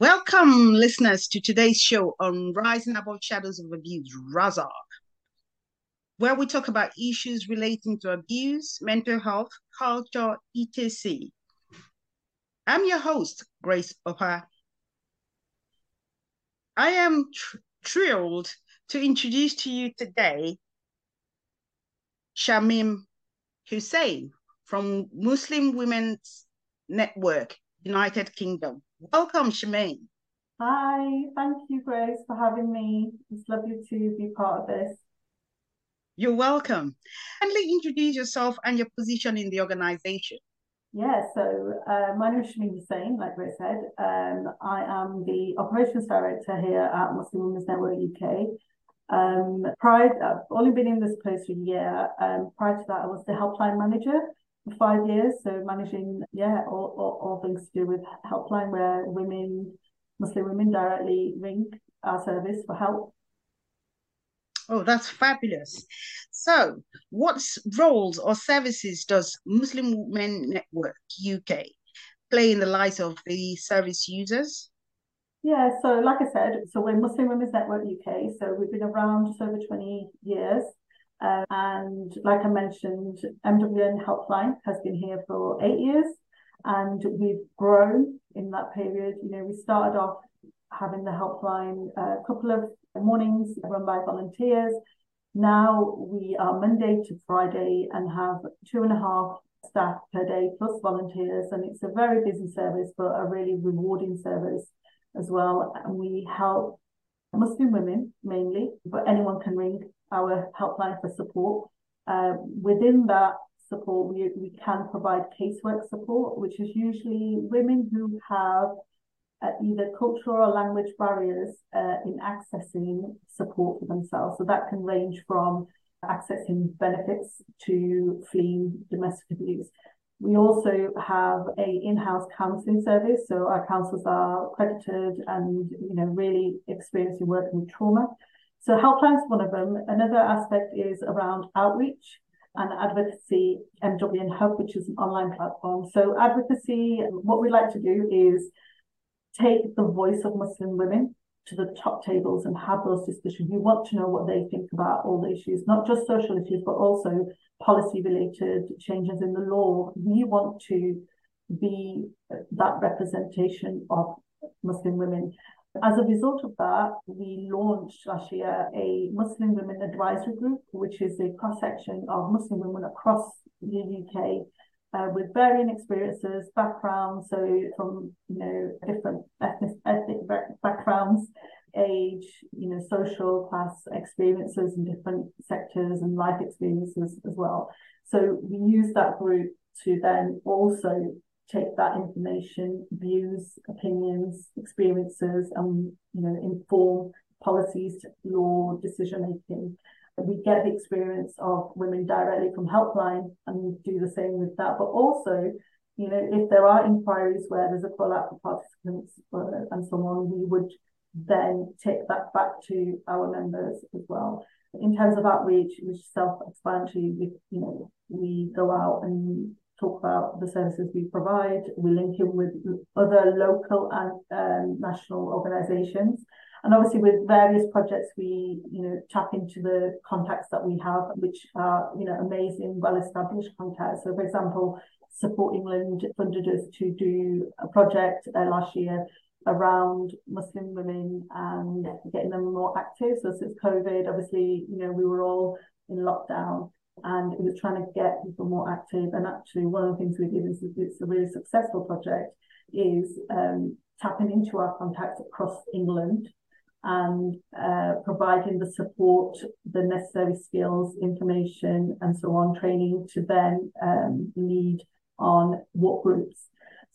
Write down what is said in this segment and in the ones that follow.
Welcome, listeners, to today's show on Rising Above Shadows of Abuse, RASA, where we talk about issues relating to abuse, mental health, culture, etc. I'm your host, Grace Opa. I am tr- thrilled to introduce to you today Shameem Hussain from Muslim Women's Network, United Kingdom. Welcome, Shameem. Hi, thank you, Grace, for having me. It's lovely to be part of this. You're welcome. Kindly introduce yourself and your position in the organization. Yeah, so uh, my name is Shameem Hussain, like Grace said. Um, I am the operations director here at Muslim Women's Network UK. Um, prior, I've only been in this place for a year. Um, prior to that, I was the helpline manager five years. So managing, yeah, all, all, all things to do with helpline where women, Muslim women directly ring our service for help. Oh, that's fabulous. So, what roles or services does Muslim Women Network UK play in the lives of the service users? Yeah, so like I said, so we're Muslim Women's Network UK. So we've been around just over 20 years. Uh, and like I mentioned, MWN Helpline has been here for eight years and we've grown in that period. You know, we started off having the helpline a couple of mornings run by volunteers. Now we are Monday to Friday and have two and a half staff per day plus volunteers. And it's a very busy service, but a really rewarding service as well. And we help Muslim women mainly, but anyone can ring our helpline for support. Uh, within that support, we, we can provide casework support, which is usually women who have uh, either cultural or language barriers uh, in accessing support for themselves. So that can range from accessing benefits to fleeing domestic abuse. We also have a in-house counselling service. So our counsellors are accredited and you know really experienced in working with trauma. So helpline is one of them. Another aspect is around outreach and advocacy MWN Hub, which is an online platform. So advocacy, what we like to do is take the voice of Muslim women to the top tables and have those discussions. We want to know what they think about all the issues, not just social issues, but also policy related changes in the law. We want to be that representation of Muslim women. As a result of that, we launched last year a Muslim Women Advisory Group, which is a cross section of Muslim women across the UK uh, with varying experiences, backgrounds, so from you know different ethnic, ethnic backgrounds, age, you know, social class experiences in different sectors and life experiences as well. So we use that group to then also take that information, views, opinions, experiences, and you know, inform policies, law, decision making. We get the experience of women directly from helpline and do the same with that. But also, you know, if there are inquiries where there's a call out for participants uh, and so on, we would then take that back to our members as well. In terms of outreach, which is self-explanatory, we, you know, we go out and talk about the services we provide. We link in with other local and um, national organisations. And obviously with various projects, we, you know, tap into the contacts that we have, which are, you know, amazing, well-established contacts. So for example, Sport England funded us to do a project uh, last year around Muslim women and getting them more active. So since COVID, obviously, you know, we were all in lockdown and it was trying to get people more active. And actually, one of the things we did is it's a really successful project is um, tapping into our contacts across England and uh, providing the support, the necessary skills, information, and so on, training to then um, lead on what groups.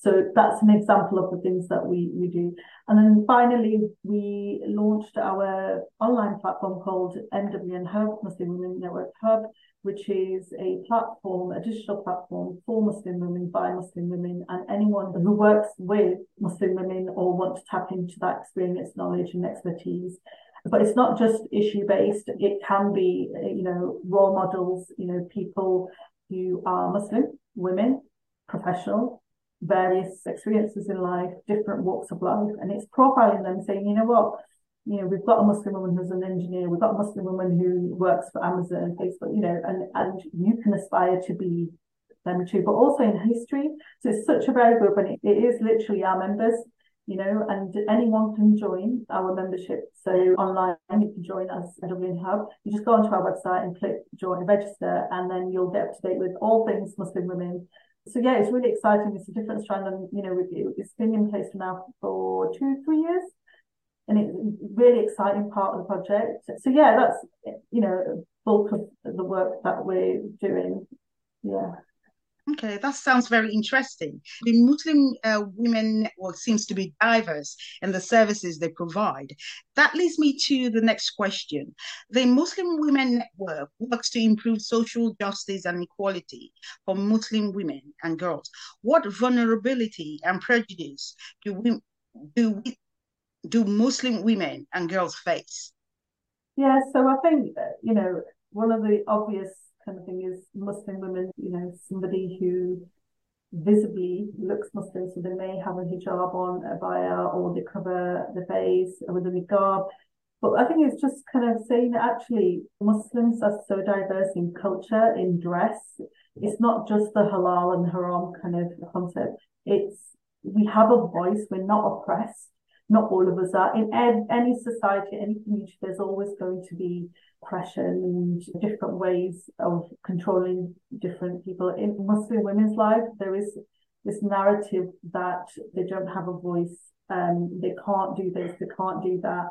So that's an example of the things that we, we do. And then finally, we launched our online platform called MWN Hub, Muslim Women Network Hub, which is a platform, a digital platform for Muslim women by Muslim women and anyone who works with Muslim women or want to tap into that experience, knowledge and expertise. But it's not just issue based. It can be, you know, role models, you know, people who are Muslim women, professional, various experiences in life, different walks of life, and it's profiling them, saying, you know what, you know, we've got a Muslim woman who's an engineer, we've got a Muslim woman who works for Amazon, Facebook, you know, and, and you can aspire to be them too, but also in history. So it's such a very good one. It, it is literally our members, you know, and anyone can join our membership. So online, you can join us at MWN Hub. You just go onto our website and click join, register, and then you'll get up to date with all things Muslim women. So yeah, it's really exciting. It's a different strand, and you know, it's been in place now for two, three years and it's really exciting part of the project. So yeah, that's you know bulk of the work that we're doing. Yeah. Okay, that sounds very interesting. The Muslim uh, Women Network seems to be diverse in the services they provide. That leads me to the next question. The Muslim Women Network works to improve social justice and equality for Muslim women and girls. What vulnerability and prejudice do we, do we do Muslim women and girls face? Yeah, so I think, you know, one of the obvious kind of thing is Muslim women, you know, somebody who visibly looks Muslim, so they may have a hijab on, abaya, or they cover the face with a niqab. But I think it's just kind of saying that actually Muslims are so diverse in culture, in dress. It's not just the halal and haram kind of concept. It's we have a voice. We're not oppressed not all of us are. In ed, any society, any community, there's always going to be oppression and different ways of controlling different people. In Muslim women's life, there is this narrative that they don't have a voice, um, they can't do this, they can't do that.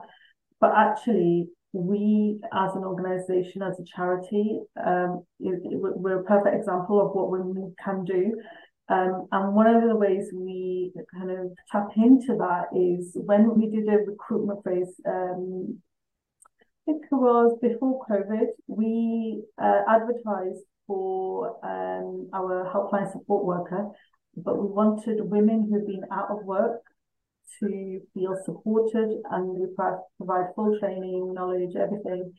But actually, we as an organization, as a charity, um, we're a perfect example of what women can do. Um, and one of the ways we kind of tap into that is when we did a recruitment phase, um, I think it was before COVID, we uh, advertised for um, our helpline support worker, but we wanted women who've been out of work to feel supported and we provide full training, knowledge, everything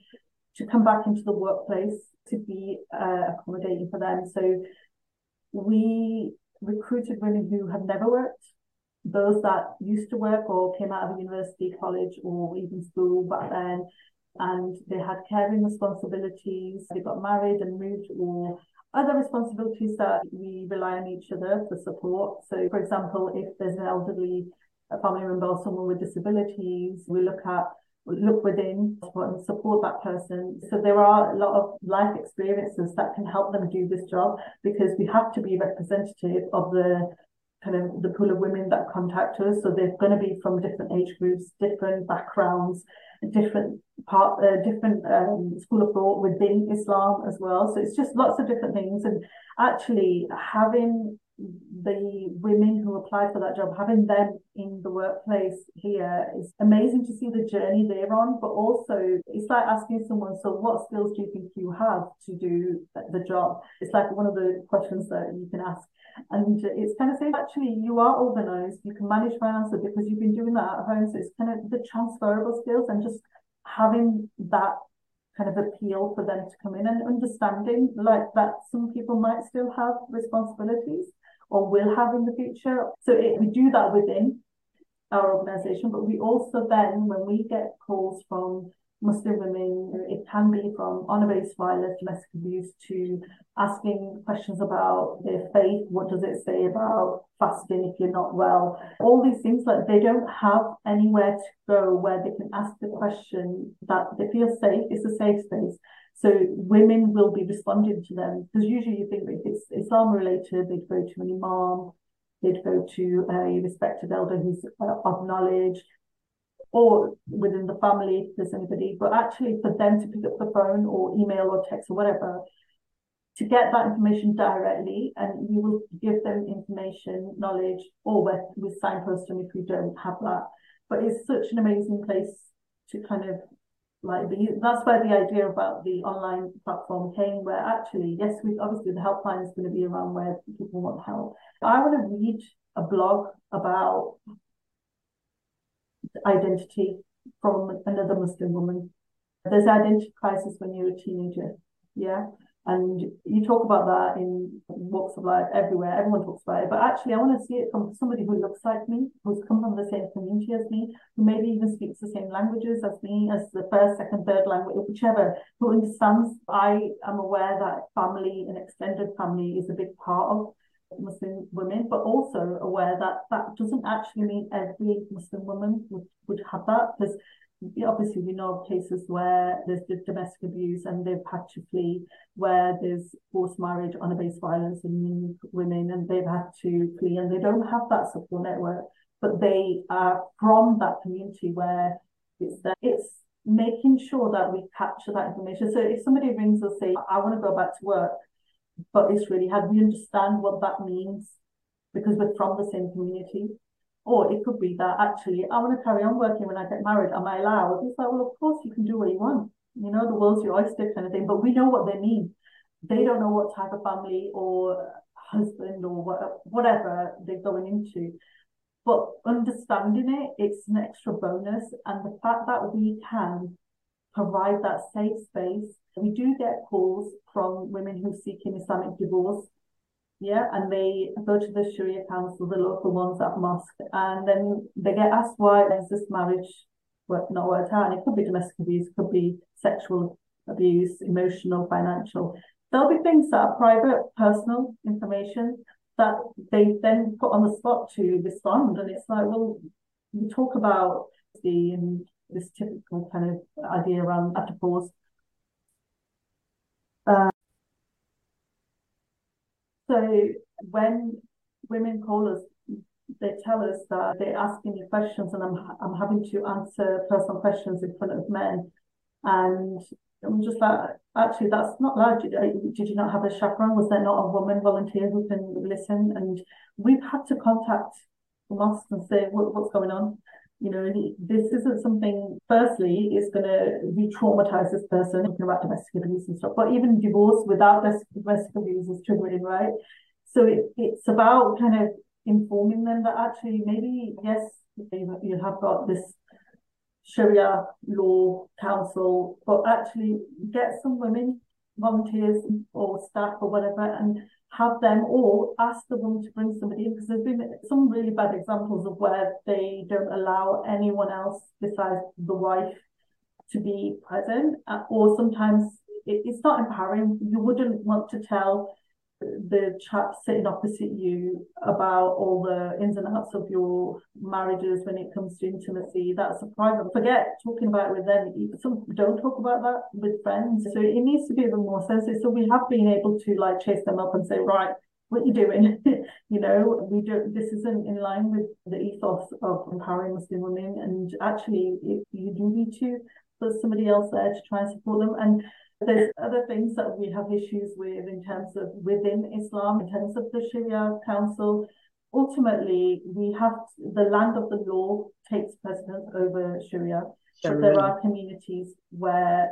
to come back into the workplace to be uh, accommodating for them. So we recruited women who have never worked, those that used to work or came out of university, college, or even school back then, and they had caring responsibilities, they got married and moved, or other responsibilities that we rely on each other for support. So, for example, if there's an elderly family member or someone with disabilities, we look at look within and support that person. So there are a lot of life experiences that can help them do this job because we have to be representative of the kind of the pool of women that contact us. So they're going to be from different age groups, different backgrounds, different part, uh, different um, school of thought within Islam as well. So it's just lots of different things. And actually having the women who apply for that job, having them in the workplace here is amazing to see the journey they're on. But also, it's like asking someone, so what skills do you think you have to do the job? It's like one of the questions that you can ask. And it's kind of saying, actually, you are organized, you can manage finances because you've been doing that at home. So it's kind of the transferable skills and just having that kind of appeal for them to come in and understanding like that some people might still have responsibilities or will have in the future. So it, we do that within our organization, but we also then, when we get calls from Muslim women, it can be from honor-based violence, domestic abuse, to asking questions about their faith. What does it say about fasting if you're not well? All these things, like they don't have anywhere to go where they can ask the question that they feel safe. It's a safe space. So women will be responding to them because usually you think if it's Islam related, they'd go to an imam, they'd go to a respected elder who's uh, of knowledge, or within the family if there's anybody. But actually, for them to pick up the phone or email or text or whatever, to get that information directly, and we will give them information, knowledge, or with signpost them if we don't have that. But it's such an amazing place to kind of like that's where the idea about the online platform came where actually yes we obviously the helpline is going to be around where people want help. I want to read a blog about identity from another muslim woman. There's identity crisis when you're a teenager yeah And you talk about that in walks of life everywhere. Everyone talks about it. But actually, I want to see it from somebody who looks like me, who's come from the same community as me, who maybe even speaks the same languages as me, as the first, second, third language, whichever, who understands. I am aware that family and extended family is a big part of Muslim women, but also aware that that doesn't actually mean every Muslim woman would, would have that. Because obviously we know of cases where there's domestic abuse and they've had to flee, where there's forced marriage, honor-based violence in women, and they've had to flee, and they don't have that support network, but they are from that community where it's that it's making sure that we capture that information. So if somebody rings us say, I want to go back to work, but it's really hard, we understand what that means because we're from the same community. Or it could be that actually, I want to carry on working when I get married. Am I allowed? It's like, well, of course you can do what you want. You know, the world's your oyster kind of thing. But we know what they mean. They don't know what type of family or husband or whatever they're going into. But understanding it, it's an extra bonus. And the fact that we can provide that safe space. We do get calls from women who seek an Islamic divorce yeah, and they go to the Sharia council, the local ones at mosque, and then they get asked why is this marriage work not worked out? And it could be domestic abuse, could be sexual abuse, emotional, financial. There'll be things that are private, personal information that they then put on the spot to respond. And it's like, well, we talk about the and this typical kind of idea around after pause. Uh, so when women call us, they tell us that they're asking me questions and I'm I'm having to answer personal questions in front of men. And I'm just like, actually, that's not allowed. Did, did you not have a chaperone? Was there not a woman volunteer who can listen? And we've had to contact the mosque and say, what, what's going on? You know, this isn't something, firstly, is going to re traumatize this person, talking about domestic abuse and stuff, but even divorce without domestic abuse is triggering, right? So it, it's about kind of informing them that actually maybe, yes, you, you have got this Sharia law council, but actually get some women volunteers or staff or whatever and have them or ask the woman to bring somebody in because there's been some really bad examples of where they don't allow anyone else besides the wife to be present. Uh, or sometimes it, it's not empowering. You wouldn't want to tell the chap sitting opposite you about all the ins and outs of your marriages when it comes to intimacy. That's a private. Forget talking about it with them. Some don't talk about that with friends. So it needs to be bit more sensitive. So we have been able to like chase them up and say, right, what are you doing? you know, we don't. this isn't in line with the ethos of empowering Muslim women. And actually, you do need to put somebody else there to try and support them. And there's other things that we have issues with in terms of within Islam, in terms of the Sharia Council. Ultimately, we have the land of the law takes precedence over Sharia. But there are communities where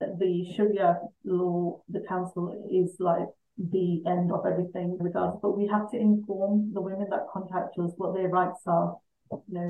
the Sharia law, the council is like the end of everything regardless. But we have to inform the women that contact us what their rights are.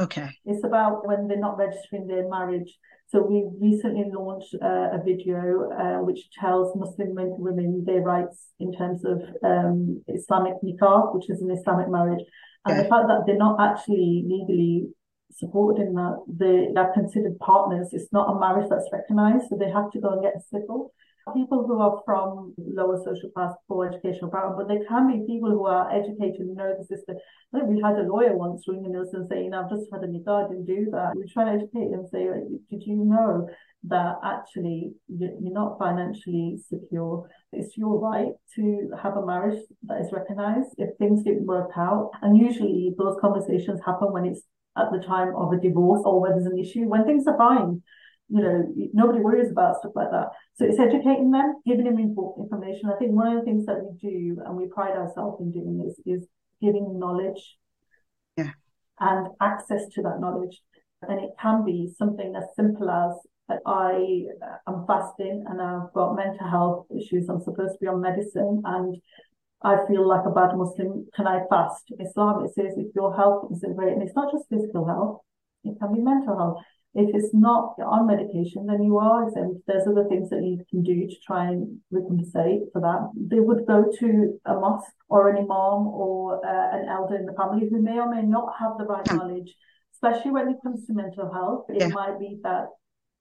Okay. It's about when they're not registering their marriage so we recently launched uh, a video uh, which tells Muslim women their rights in terms of um, Islamic nikah, which is an Islamic marriage, and the fact that they're not actually legally supported in that. They are considered partners. It's not a marriage that's recognized, so they have to go and get a civil people who are from lower social class, poor educational background, but there can be people who are educated and know the system. I think we had a lawyer once ringing us and saying, I've just had a nikah, I didn't do that. We try to educate them and say, did you know that actually you're not financially secure? It's your right to have a marriage that is recognized if things didn't work out. And usually those conversations happen when it's at the time of a divorce or when there's an issue. When things are fine, you know, nobody worries about stuff like that. So it's educating them, giving them information. I think one of the things that we do and we pride ourselves in doing this is giving knowledge yeah. and access to that knowledge. And it can be something as simple as that I am fasting and I've got mental health issues. I'm supposed to be on medicine and I feel like a bad Muslim. Can I fast? Islam, it says if your health isn't great, and it's not just physical health, it can be mental health If it's not on medication, then you are exempt. There's other things that you can do to try and recompensate for that. They would go to a mosque or an imam or uh, an elder in the family who may or may not have the right knowledge, especially when it comes to mental health. It yeah. might be that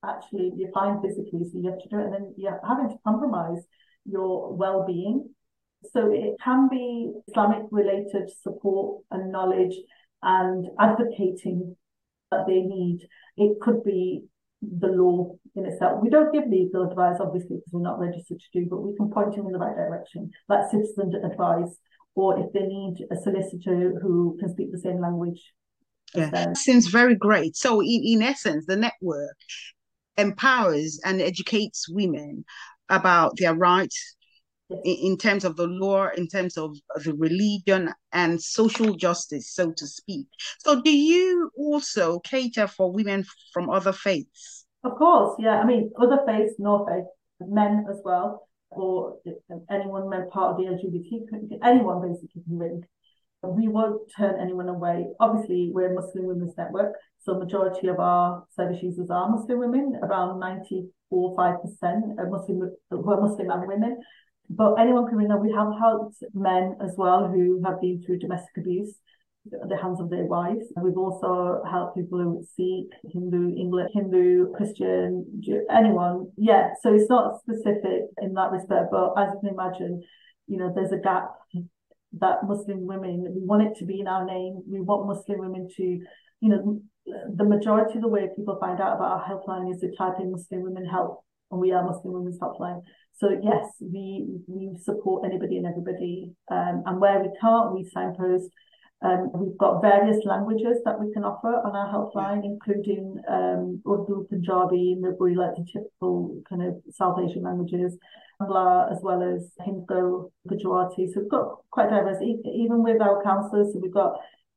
actually you're fine physically, so you have to do it, and then you're having to compromise your well-being. So it can be Islamic related support and knowledge and advocating that they need. It could be the law in itself. We don't give legal advice, obviously, because we're not registered to do, but we can point them in the right direction, like citizen advice, or if they need a solicitor who can speak the same language. Yeah, seems very great. So, in, in essence, the network empowers and educates women about their rights in, terms of the law, in terms of the religion and social justice, so to speak. So, do you also cater for women from other faiths? Of course, yeah. I mean, other faiths, no faith, men as well, or anyone part of the LGBT, anyone basically can ring. We won't turn anyone away. Obviously, we're a Muslim Women's Network, so majority of our service users are Muslim women, around 94, 5% are Muslim, who are Muslim and women. But anyone can ring We have helped men as well who have been through domestic abuse at the hands of their wives. We've also helped people who Sikh, Hindu, English, Hindu, Christian, anyone. Yeah, so it's not specific in that respect, but as you can imagine, you know, there's a gap that Muslim women, we want it to be in our name. We want Muslim women to, you know, the majority of the way people find out about our helpline is to type in Muslim Women Help, and we are Muslim Women's Helpline. So yes, we we support anybody and everybody, um, and where we can't, we signpost. Um, we've got various languages that we can offer on our helpline, including um, Urdu, Punjabi, Mirpuri, like the typical kind of South Asian languages, Bangla, as well as Hindi, Gujarati. So we've got quite diverse, even with our counsellors. So we've got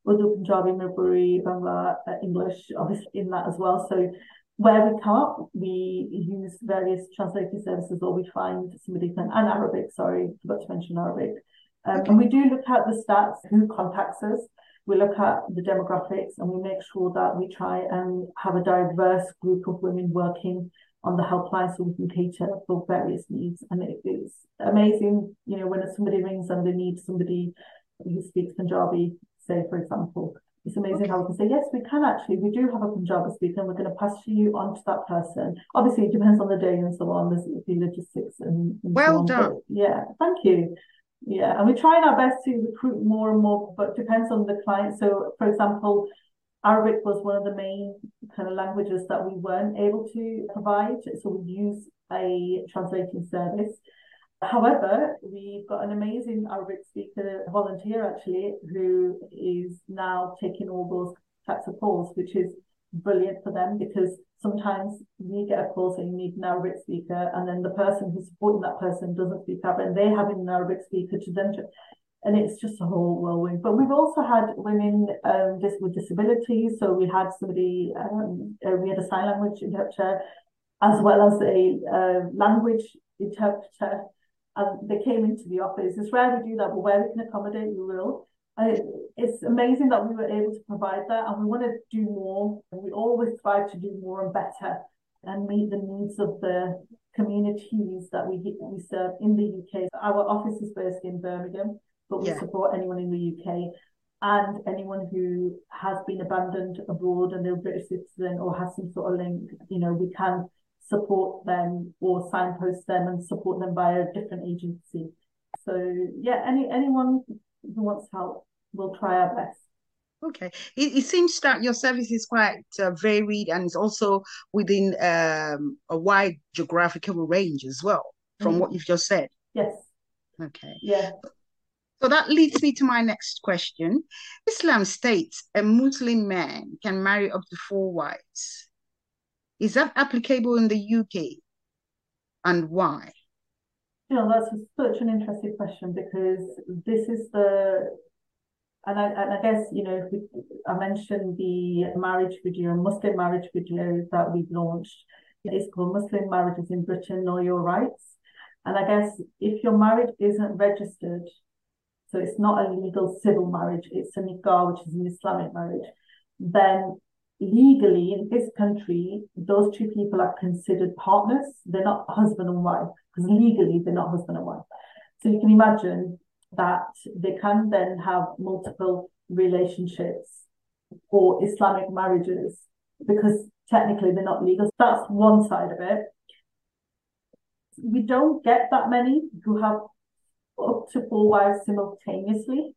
Urdu, Punjabi, Mirpuri, Bangla, uh, English, obviously in that as well. So where we can't, we use various translating services or we find somebody can, and Arabic, sorry, forgot to mention Arabic. Um, okay. And we do look at the stats, who contacts us. We look at the demographics and we make sure that we try and have a diverse group of women working on the helpline so we can cater for various needs. And it is amazing, you know, when somebody rings and they need somebody who speaks Punjabi, say, for example, it's amazing how we can say, yes, we can actually, we do have a Punjabi speaker and we're going to pass you on to that person. Obviously, it depends on the day and so on. There's the logistics and, and well so done. But yeah, thank you. Yeah, and we're trying our best to recruit more and more, but depends on the client. So, for example, Arabic was one of the main kind of languages that we weren't able to provide. So we use a translating service. However, we've got an amazing Arabic speaker volunteer actually who is now taking all those types of calls, which is brilliant for them because sometimes we get a call saying you need an Arabic speaker and then the person who's supporting that person doesn't speak Arabic and they have an Arabic speaker to them. And it's just a whole whirlwind. But we've also had women um, with disabilities. So we had somebody, um, uh, we had a sign language interpreter as well as a uh, language interpreter and they came into the office. It's rare we do that, but where we can accommodate, we will. And it's amazing that we were able to provide that, and we want to do more. And we always strive to do more and better, and meet the needs of the communities that we we serve in the UK. Our office is based in Birmingham, but we yeah. support anyone in the UK and anyone who has been abandoned abroad and they're a British citizen or has some sort of link. You know, we can support them or signpost them and support them by a different agency. So yeah, any anyone who wants help, we'll try our best. Okay, it, it seems that your service is quite uh, varied and it's also within um, a wide geographical range as well, from mm-hmm. what you've just said. Yes. Okay. Yeah. So that leads me to my next question. Islam states a Muslim man can marry up to four wives. Is that applicable in the UK and why? You know, that's such an interesting question because this is the, and I, and I guess, you know, we, I mentioned the marriage video, Muslim marriage video that we've launched. It's called Muslim Marriages in Britain, Know Your Rights. And I guess if your marriage isn't registered, so it's not a legal civil marriage, it's a nikah, which is an Islamic marriage, then legally in this country, those two people are considered partners. They're not husband and wife because legally they're not husband and wife. So you can imagine that they can then have multiple relationships or Islamic marriages because technically they're not legal. That's one side of it. We don't get that many who have up to four wives simultaneously.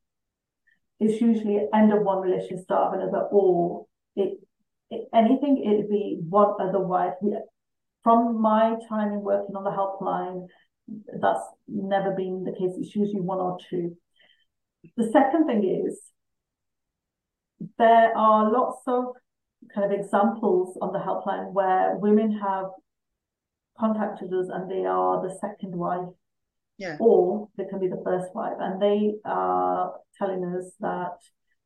It's usually end of one relationship, start of another, or it anything, it'd be one other wife. From my time in working on the helpline, that's never been the case. It's usually one or two. The second thing is there are lots of kind of examples on the helpline where women have contacted us and they are the second wife. Yeah. Or they can be the first wife. And they are telling us that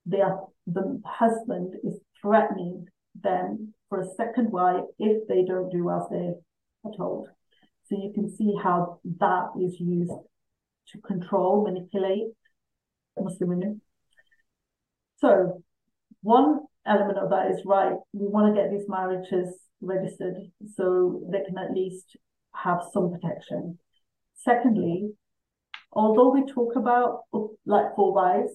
they are the husband is threatening them for a second wife if they don't do as they are told. So you can see how that is used to control, manipulate Muslim women. So one element of that is right. We want to get these marriages registered so they can at least have some protection. Secondly, although we talk about like four wives,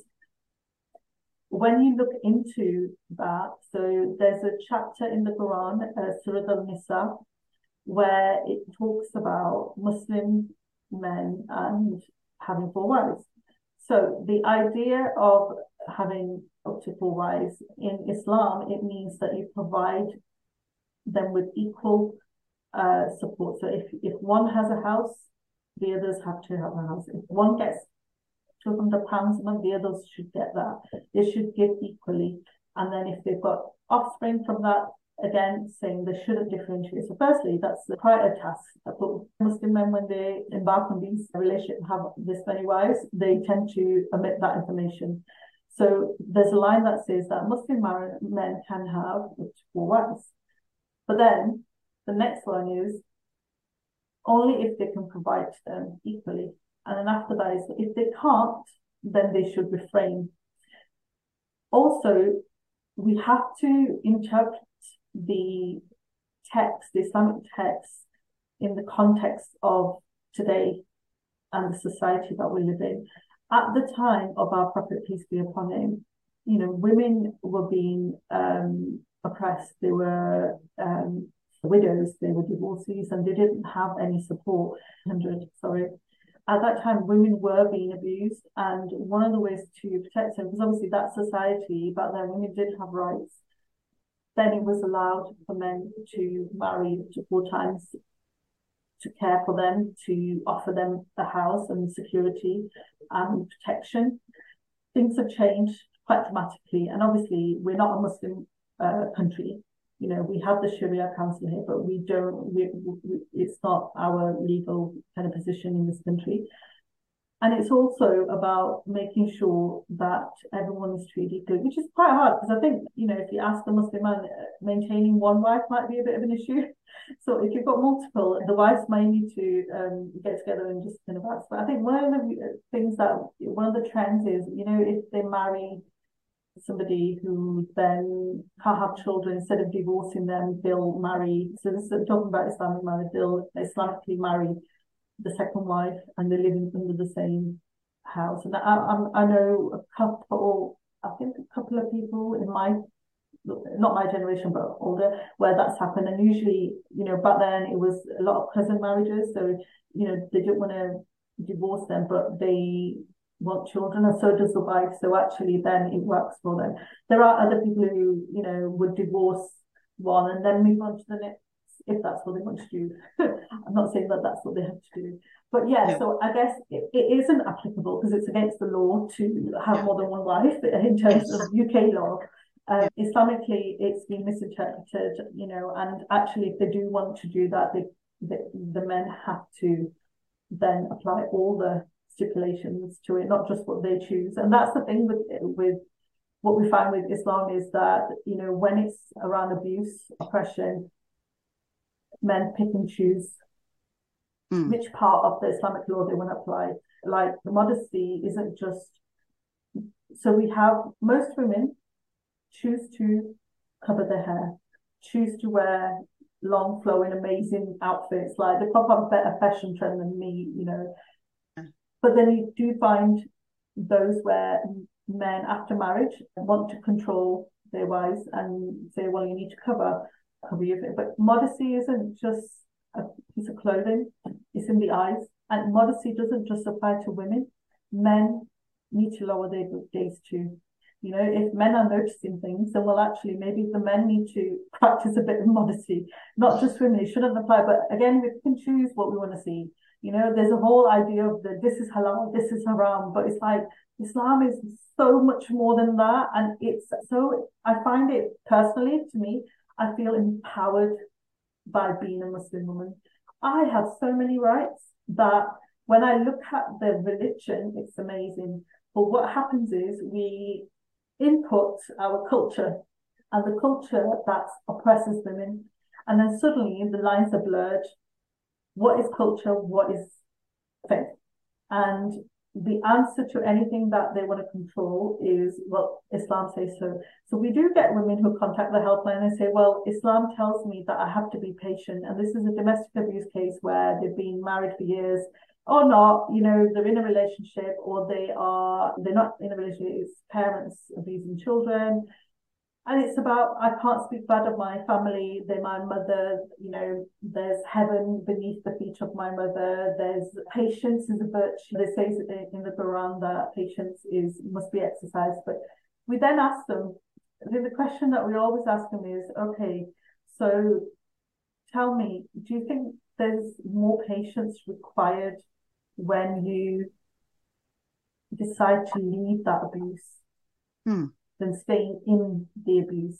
when you look into that, so there's a chapter in the Quran, uh, Surah Al-Nisa, where it talks about Muslim men and having four wives. So the idea of having up to four wives in Islam, it means that you provide them with equal uh, support. So if, if one has a house, the others have to have a house. If one gets 200 pounds a month, the others should get that. They should give equally. And then if they've got offspring from that, again saying they shouldn't differentiate. So firstly, that's quite a task. But Muslim men, when they embark on these relationships, have this many wives, they tend to omit that information. So there's a line that says that Muslim men can have four wives. But then the next line is only if they can provide to them equally. And then after that is if they can't, then they should refrain. Also, we have to interpret the text, the Islamic text, in the context of today and the society that we live in. At the time of our Prophet, peace be upon him, you know, women were being um, oppressed. They were um, widows, they were divorcees, and they didn't have any support. Hundred, sorry. At that time, women were being abused, and one of the ways to protect them, because obviously that society back then, women did have rights then it was allowed for men to marry to four times to care for them, to offer them a house and security and protection. Things have changed quite dramatically. And obviously, we're not a Muslim uh, country. You know, we have the Sharia Council here, but we don't, we, we, it's not our legal kind of position in this country. And it's also about making sure that everyone is treated good, which is quite hard because I think, you know, if you ask a Muslim man, uh, maintaining one wife might be a bit of an issue. So if you've got multiple, the wives may need to um, get together and just kind of ask. But I think one of the uh, things that, one of the trends is, you know, if they marry somebody who then can't have children, instead of divorcing them, they'll marry. So this is talking about Islamic marriage, they'll Islamically marry the second wife and they're living under the same house. And I, I, I know a couple, I think a couple of people in my, not my generation, but older, where that's happened. And usually, you know, back then it was a lot of cousin marriages. So, you know, they didn't want to divorce them, but they want children and so does the wife. So actually then it works for them. There are other people who, you know, would divorce one and then move on to the next if that's what they want to do. I'm not saying that that's what they have to do. But yeah, yeah. so I guess it, it isn't applicable because it's against the law to have yeah. more than one wife in terms of UK law. Um, Islamically, it's been misinterpreted, you know, and actually, if they do want to do that, they, the, the men have to then apply all the stipulations to it, not just what they choose. And that's the thing with with what we find with Islam is that you know when it's around abuse, oppression, men pick and choose mm. which part of the Islamic law they want to apply. Like the modesty isn't just so we have most women choose to cover their hair, choose to wear long flowing amazing outfits like they pop up a better fashion trend than me you know but then you do find those where men after marriage want to control their wives and say well you need to cover cover your but modesty isn't just a piece of clothing it's in the eyes and modesty doesn't just apply to women men need to lower their gaze too you know, if men are noticing things, then well, actually, maybe the men need to practice a bit of modesty, not just women. It shouldn't apply. But again, we can choose what we want to see. You know, there's a whole idea of the this is halal, this is haram, but it's like Islam is so much more than that. And it's so, I find it personally to me, I feel empowered by being a Muslim woman. I have so many rights that when I look at the religion, it's amazing. But what happens is we input our culture and the culture that oppresses women. And then suddenly the lines are blurred. What is culture? What is faith? And the answer to anything that they want to control is, well, Islam says so. So we do get women who contact the helpline and say, well, Islam tells me that I have to be patient. And this is a domestic abuse case where they've been married for years or not, you know, they're in a relationship or they are, they're not in a relationship, it's parents abusing children. And it's about, I can't speak bad of my family. They're my mother, you know, there's heaven beneath the feet of my mother. There's patience is a virtue. They say in the Quran that patience is, must be exercised. But we then ask them, the question that we always ask them is, okay, so tell me, do you think there's more patience required when you decide to leave that abuse hmm. Than staying in the abuse.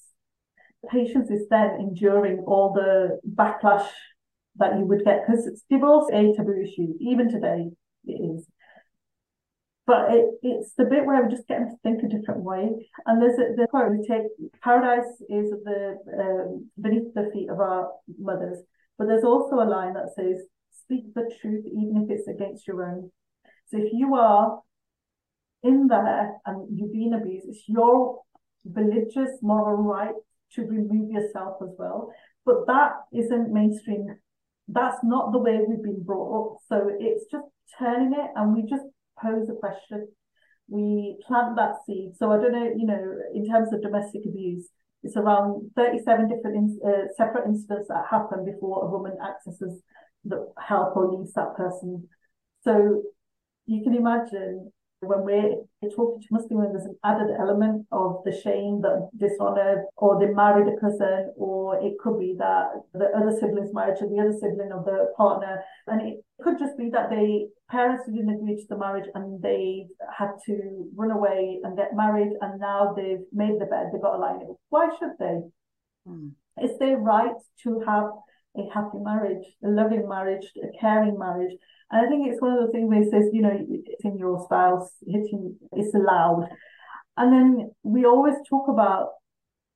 Patience is then enduring all the backlash that you would get because it's divorce is a taboo issue. Even today, it is. But it, it's the bit where we just get them to think a different way. And there's a, the quote we take paradise is the um, beneath the feet of our mothers. But there's also a line that says speak the truth, even if it's against your own. So if you are in there and you've been abused, it's your religious moral right to remove yourself as well. But that isn't mainstream. That's not the way we've been brought up. So it's just turning it and we just pose a question. We plant that seed. So I don't know, you know, in terms of domestic abuse, it's around 37 different in, uh, separate incidents that happen before a woman accesses the help or leaves that person. So you can imagine when we're talking to Muslim women, there's an added element of the shame, the dishonor, or they married a cousin, or it could be that the other sibling's married to the other sibling of the partner. And it could just be that they parents didn't agree to the marriage and they had to run away and get married and now they've made the bed, they've got a line. Why should they? Hmm. It's their right to have a happy marriage, a loving marriage, a caring marriage. And I think it's one of the things where it says, you know, hitting your spouse, hitting it's allowed. And then we always talk about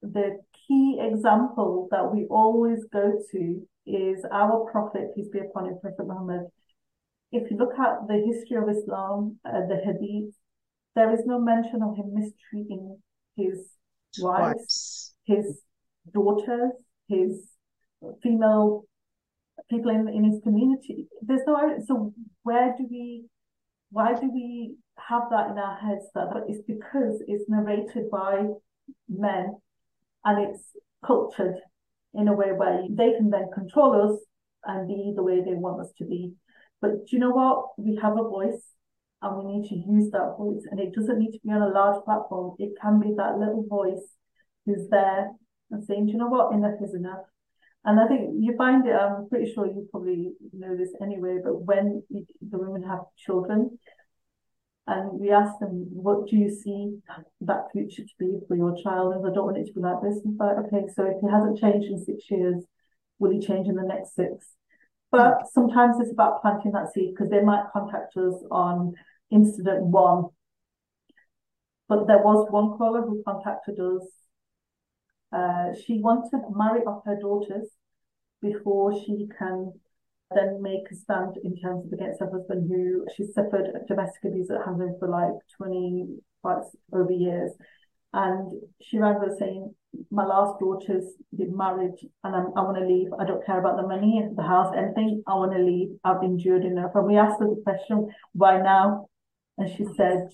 the key example that we always go to is our prophet, peace be upon him, Prophet Muhammad. If you look at the history of Islam, uh, the Hadith, there is no mention of him mistreating his wives, his daughters, his female people in, in his community. There's no so where do we why do we have that in our heads that it's because it's narrated by men and it's cultured in a way where they can then control us and be the way they want us to be. But do you know what? We have a voice and we need to use that voice. And it doesn't need to be on a large platform. It can be that little voice who's there and saying, do you know what? Enough is enough. And I think you find it, I'm pretty sure you probably know this anyway, but when the women have children and we ask them, what do you see that future to be for your child? And I don't want it to be like this. And like, okay, so if he hasn't changed in six years, will he change in the next six? But sometimes it's about planting that seed because they might contact us on incident one. But there was one caller who contacted us uh, she wanted to marry off her daughters before she can then make a stand in terms of against her husband who she suffered domestic abuse at home for like 20 plus over years. And she us saying, my last daughter's been married and I'm, i want to leave. I don't care about the money, the house, anything. I want to leave. I've endured enough. And we asked her the question, why now? And she said,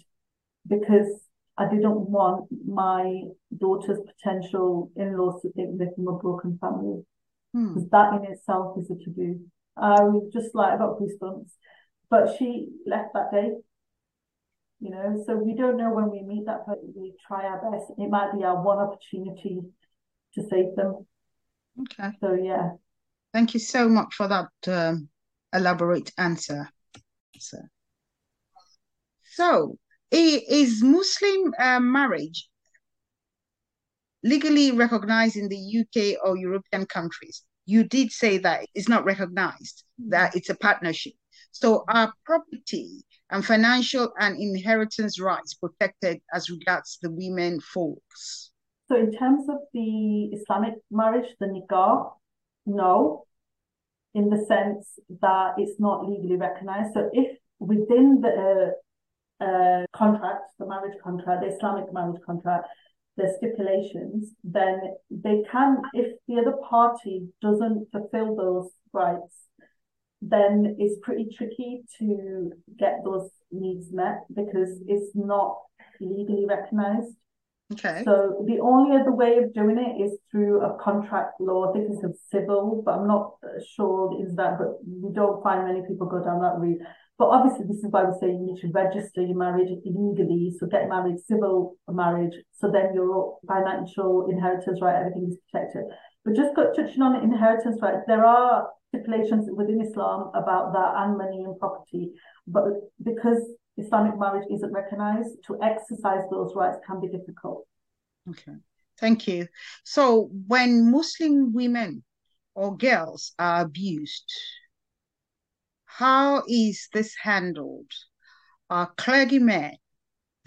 because I didn't want my daughter's potential in-laws to think they're from a broken family. Hmm. Because that in itself is a taboo. I was just like, I got goosebumps. But she left that day you know so we don't know when we meet that person we try our best it might be our one opportunity to save them okay so yeah thank you so much for that um, elaborate answer so so is muslim uh, marriage legally recognized in the uk or european countries you did say that it's not recognized that it's a partnership so are property and financial and inheritance rights protected as regards the women folks? So in terms of the Islamic marriage, the nikah, no, in the sense that it's not legally recognized. So if within the uh, contract, the marriage contract, the Islamic marriage contract, the stipulations, then they can, if the other party doesn't fulfill those rights, then it's pretty tricky to get those needs met because it's not legally recognized. Okay. So the only other way of doing it is through a contract law. I think it's a civil, but I'm not sure is that. But we don't find many people go down that route. But obviously, this is why we say you need to register your marriage legally. So get married, civil marriage. So then your financial inheritance right, everything is protected. But just got touching on inheritance rights, there are stipulations within Islam about that and money and property. But because Islamic marriage isn't recognized, to exercise those rights can be difficult. Okay, thank you. So when Muslim women or girls are abused, how is this handled? Are clergymen,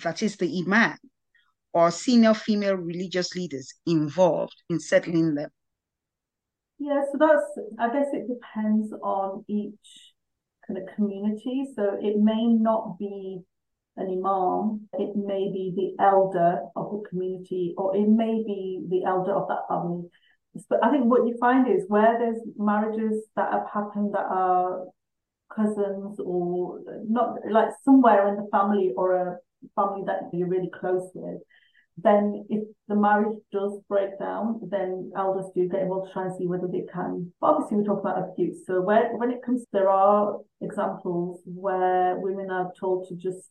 that is the imam, or senior female religious leaders involved in settling them? Yeah, so that's, I guess it depends on each kind of community. So it may not be an imam, it may be the elder of the community, or it may be the elder of that family. But I think what you find is where there's marriages that have happened that are cousins or not like somewhere in the family or a family that you're really close with, then if the marriage does break down, then elders do get involved to try and see whether they can. But obviously, we talk about abuse. So where, when it comes, there are examples where women are told to just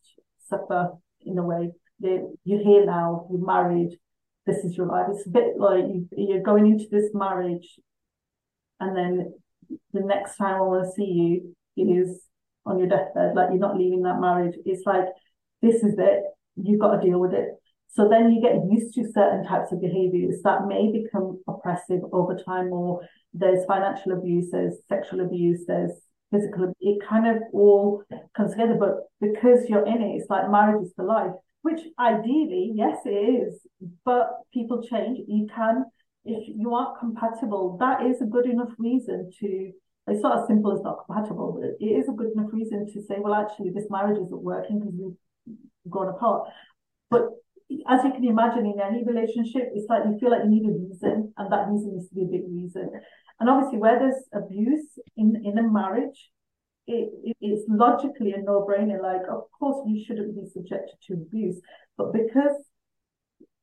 suffer in a way. They, you're here now, you're married, this is your life. It's a bit like you, you're going into this marriage, and then the next time I want to see you is on your deathbed. Like you're not leaving that marriage. It's like this is it. You've got to deal with it so then you get used to certain types of behaviors that may become oppressive over time, or there's financial abuse, there's sexual abuse, there's physical. It kind of all comes together. But because you're in it, it's like marriage is for life, which ideally, yes, it is. But people change. You can, if you aren't compatible, that is a good enough reason to. It's not as simple as not compatible, but it is a good enough reason to say, well, actually, this marriage isn't working because we've gone apart. But as you can imagine in any relationship, it's like you feel like you need a reason, and that reason needs to be a big reason. And obviously, where there's abuse in in a marriage, it, it it's logically a no brainer. Like, of course, you shouldn't be subjected to abuse, but because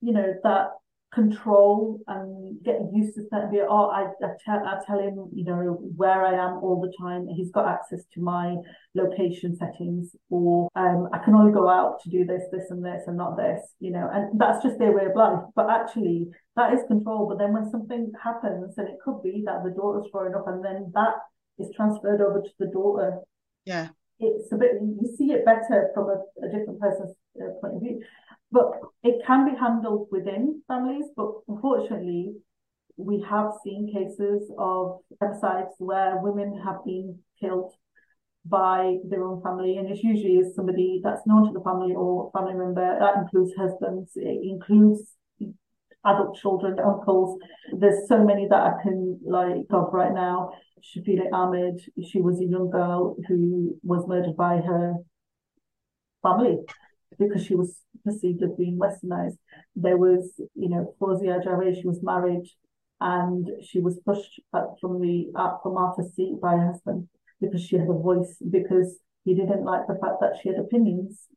you know that control and get used to certain be oh I, I, tell, I tell him you know where I am all the time. He's got access to my location settings or um, I can only go out to do this this and this and not this you know and that's just their way of life. But actually that is control. But then when something happens and it could be that the daughter's growing up and then that is transferred over to the daughter. Yeah. It's a bit you see it better from a, a different person's uh, point of view but it can be handled within families, but unfortunately, we have seen cases of websites where women have been killed by their own family, and it's usually is somebody that's known to the family or family member. That includes husbands, it includes adult children, uncles. There's so many that I can like of right now. Shafilea Ahmed, she was a young girl who was murdered by her family because she was perceived as being westernized. There was, you know, Fawziyah Javed, she was married and she was pushed up from the from Arthur's seat by her husband because she had a voice, because he didn't like the fact that she had opinions.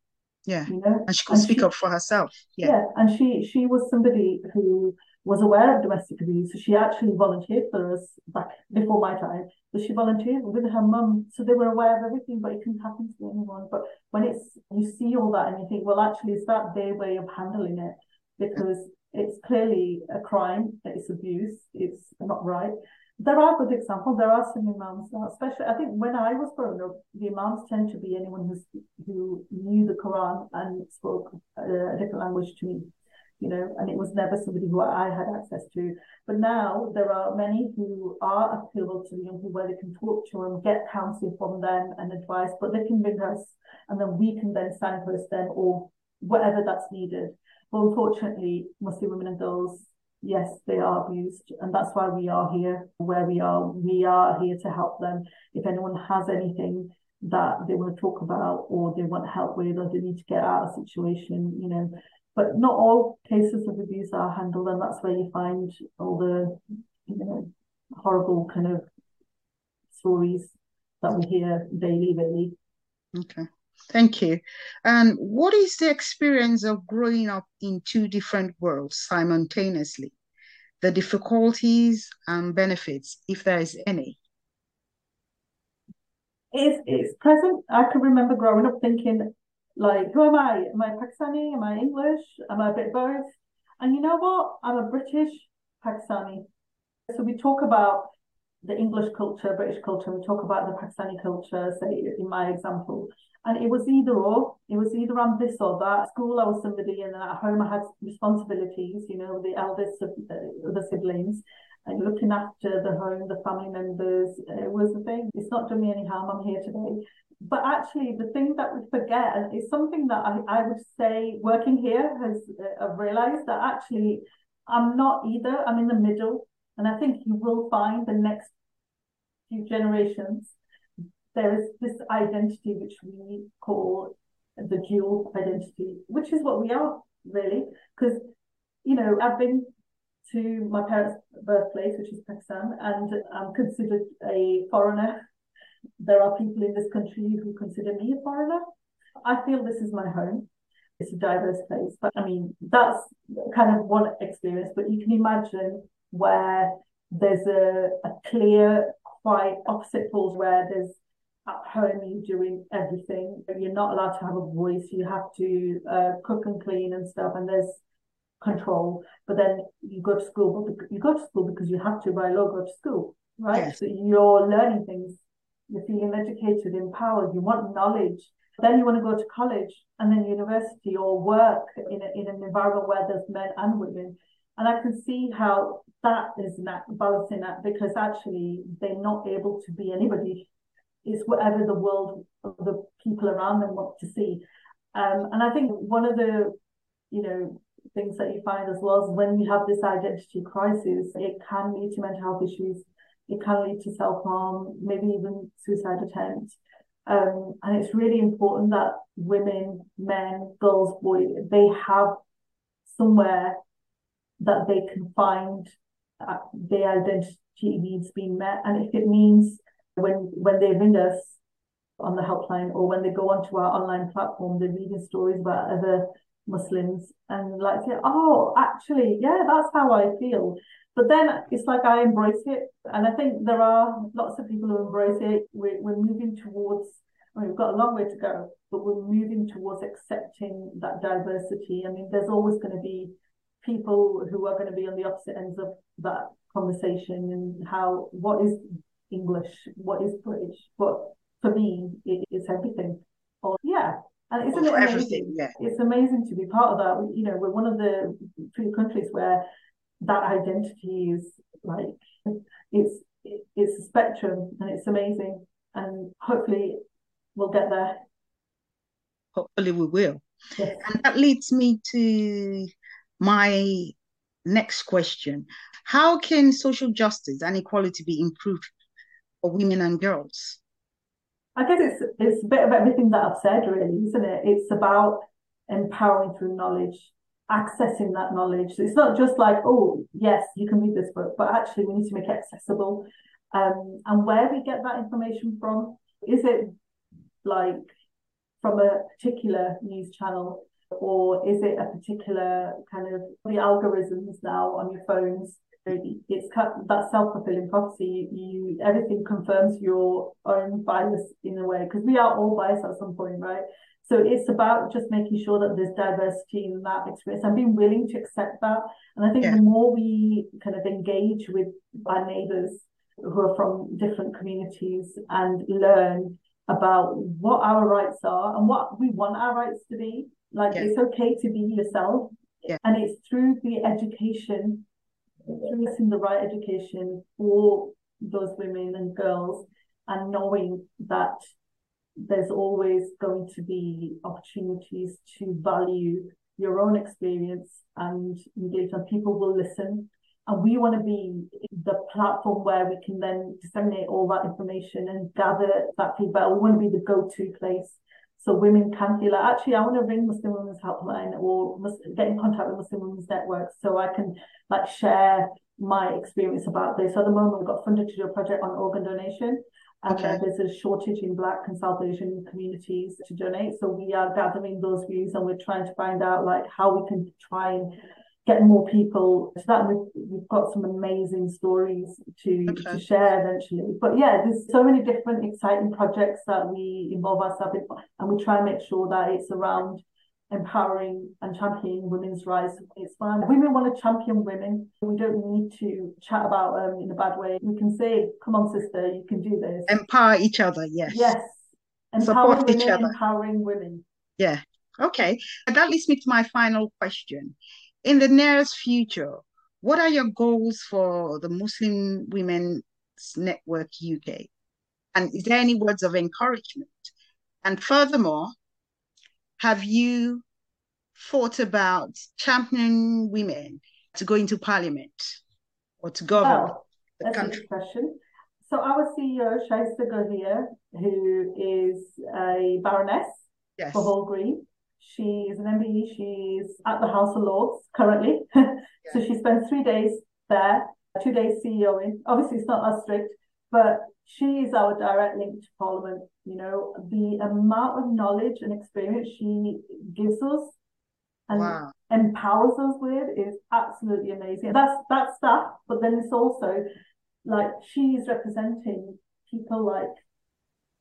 Yeah. You know? And she could and speak she, up for herself. Yeah. yeah. And she she was somebody who was aware of domestic abuse. So she actually volunteered for us back before my time. So she volunteered with her mum. So they were aware of everything, but it couldn't happen to anyone. But when it's you see all that and you think, well, actually, is that their way of handling it? Because it's clearly a crime, it's abuse, it's not right. There are good examples. There are some imams now, especially I think when I was growing up, the imams tend to be anyone who's, who knew the Quran and spoke a, a different language to me you know, and it was never somebody who I had access to. But now there are many who are applicable to the young people where they can talk to them, get counsel from them and advice, but they can ring us and then we can then signpost them or whatever that's needed. But unfortunately, Muslim women and girls, yes, they are abused. And that's why we are here where we are. We are here to help them. If anyone has anything that they want to talk about or they want help with or they need to get out of a situation, you know, but not all cases of abuse are handled, and that's where you find all the you know horrible kind of stories that we hear daily, really. Okay. Thank you. And what is the experience of growing up in two different worlds simultaneously? The difficulties and benefits, if there is any. It's, it's present. I can remember growing up thinking, like, who am I? Am I Pakistani? Am I English? Am I a bit both? And you know what? I'm a British Pakistani. So we talk about the English culture, British culture, we talk about the Pakistani culture, say in my example. And it was either or, it was either I'm this or that. At school, I was somebody, and then at home, I had responsibilities, you know, the eldest of the siblings, and looking after the home, the family members. It was the thing. It's not done me any harm. I'm here today but actually the thing that we forget is something that I, I would say working here has uh, I've realized that actually I'm not either I'm in the middle and I think you will find the next few generations there is this identity which we call the dual identity which is what we are really because you know I've been to my parents birthplace which is Pakistan and I'm considered a foreigner there are people in this country who consider me a foreigner. I feel this is my home. It's a diverse place. But I mean, that's kind of one experience. But you can imagine where there's a, a clear, quite opposite poles where there's at home you're doing everything. You're not allowed to have a voice. You have to uh, cook and clean and stuff. And there's control. But then you go to school. But you go to school because you have to by law go to school, right? Yes. So you're learning things you're feeling educated, empowered, you want knowledge. Then you want to go to college and then university or work in, a, in an environment where there's men and women. And I can see how that is not balancing that because actually they're not able to be anybody. It's whatever the world, the people around them want to see. Um, and I think one of the, you know, things that you find as well is when you have this identity crisis, it can lead to mental health issues it can lead to self harm, maybe even suicide attempts. Um, and it's really important that women, men, girls, boys, they have somewhere that they can find their identity needs being met. And if it means when when they ring us on the helpline or when they go onto our online platform, they're reading stories about other Muslims and like say, oh, actually, yeah, that's how I feel. But then it's like I embrace it. And I think there are lots of people who embrace it. We're, we're moving towards, I mean, we've got a long way to go, but we're moving towards accepting that diversity. I mean, there's always going to be people who are going to be on the opposite ends of that conversation and how, what is English? What is British? But for me, it is everything. Or, yeah, and isn't it amazing? Yeah. It's amazing to be part of that. You know, we're one of the few countries where that identity is like it's it's a spectrum and it's amazing and hopefully we'll get there hopefully we will yes. and that leads me to my next question how can social justice and equality be improved for women and girls i guess it's it's a bit of everything that i've said really isn't it it's about empowering through knowledge, accessing that knowledge. It's not just like, oh, yes, you can read this book, but actually we need to make it accessible. Um, and where we get that information from, is it like from a particular news channel or is it a particular kind of the algorithms now on your phones it's that self-fulfilling prophecy you everything confirms your own bias in a way because we are all biased at some point right so it's about just making sure that there's diversity in that experience and being willing to accept that and i think yeah. the more we kind of engage with our neighbors who are from different communities and learn about what our rights are and what we want our rights to be like yeah. it's okay to be yourself yeah. and it's through the education choosing the right education for those women and girls and knowing that there's always going to be opportunities to value your own experience and engage and people will listen. And we want to be the platform where we can then disseminate all that information and gather that feedback. We want to be the go-to place so women can feel like, actually, I want to ring Muslim Women's Helpline or get in contact with Muslim Women's Network so I can like share my experience about this. At the moment, we've got funded to do a project on organ donation. And okay. there's a shortage in Black and South Asian communities to donate. So we are gathering those views and we're trying to find out like how we can try and get more people to that. We've, we've got some amazing stories to, okay. to share eventually. But yeah, there's so many different exciting projects that we involve ourselves in, and we try and make sure that it's around empowering and championing women's rights. It's fine. Women want to champion women. We don't need to chat about them in a bad way. We can say, come on, sister, you can do this. Empower each other, yes. Yes. Empowering Support women, each other. empowering women. Yeah. Okay. And that leads me to my final question in the nearest future, what are your goals for the Muslim Women's Network UK? And is there any words of encouragement? And furthermore, have you thought about championing women to go into parliament or to govern oh, the country? Question. So our CEO, Shaista Gohir, who is a baroness yes. for Hall Green, She's an MBE. She's at the House of Lords currently. yeah. so she spends three days there, two days CEOing. Obviously, it's not as strict, but she is our direct link to Parliament. You know, the amount of knowledge and experience she gives us and wow. empowers us with is absolutely amazing. That's that's that, but then it's also like she's representing people like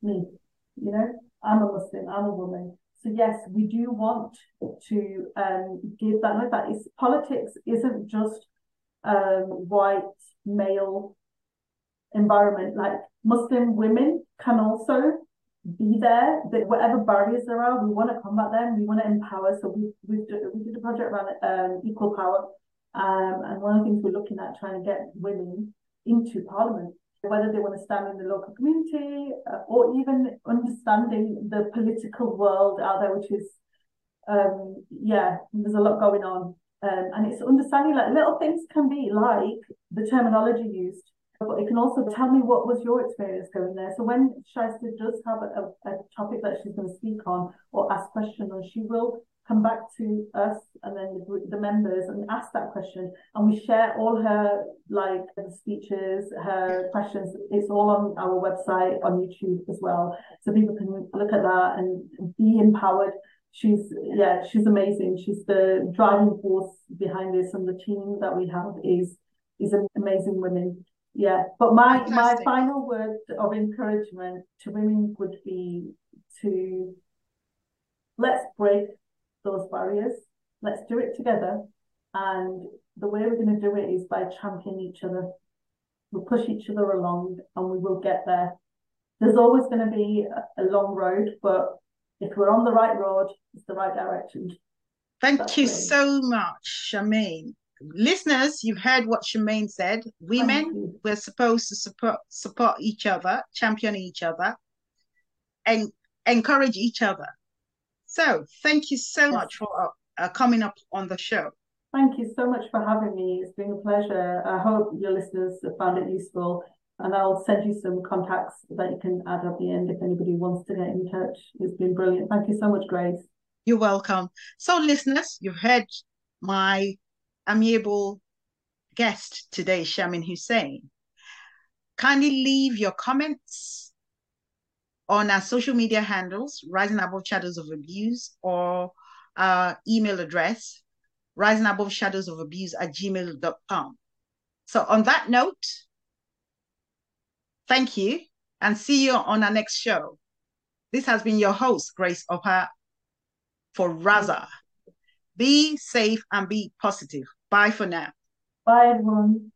me. You know, I'm a Muslim, I'm a woman. So yes, we do want to um, give that like that. Politics isn't just um, white male environment. Like Muslim women can also be there. That whatever barriers there are, we want to combat them. We want to empower. So we we we did a project around um, equal power, um, and one of the things we're looking at trying to get women into parliament whether they want to stand in the local community uh, or even understanding the political world out there, which is, um, yeah, there's a lot going on. Um, and it's understanding like little things can be like the terminology used, but it can also tell me what was your experience going there. So when Shaista does have a, a, a topic that she's going to speak on or ask questions on, she will come back to us and then the, the members and ask that question. And we share all her like speeches her questions. It's all on our website on youtube as well. So people can look at that and be empowered. She's yeah she's amazing. She's the driving force behind this and the team that we have is is amazing women. Yeah. But my Fantastic. my final word of encouragement to women would be to let's break those barriers. Let's do it together. And the way we're going to do it is by championing each other. We'll push each other along and we will get there. There's always going to be a, a long road, but if we're on the right road, it's the right direction. Thank That's you great. so much, Shameem. Listeners, you've heard what Shameem said. Women, we're supposed to support support each other, champion each other, and encourage each other. So thank you so yes. much for uh, coming up on the show. Thank you so much for having me. It's been a pleasure. I hope your listeners found it useful. And I'll send you some contacts that you can add at the end if anybody wants to get in touch. It's been brilliant. Thank you so much, Grace. You're welcome. So, listeners, you've heard my amiable guest today, Shameem Hussain. Kindly leave your comments on our social media handles, Rising Above Shadows of Abuse, or our email address, rising above shadows of abuse at gmail.com. So, on that note, thank you and see you on our next show. This has been your host, Grace Opa for RASA. Be safe and be positive. Bye for now. Bye, everyone.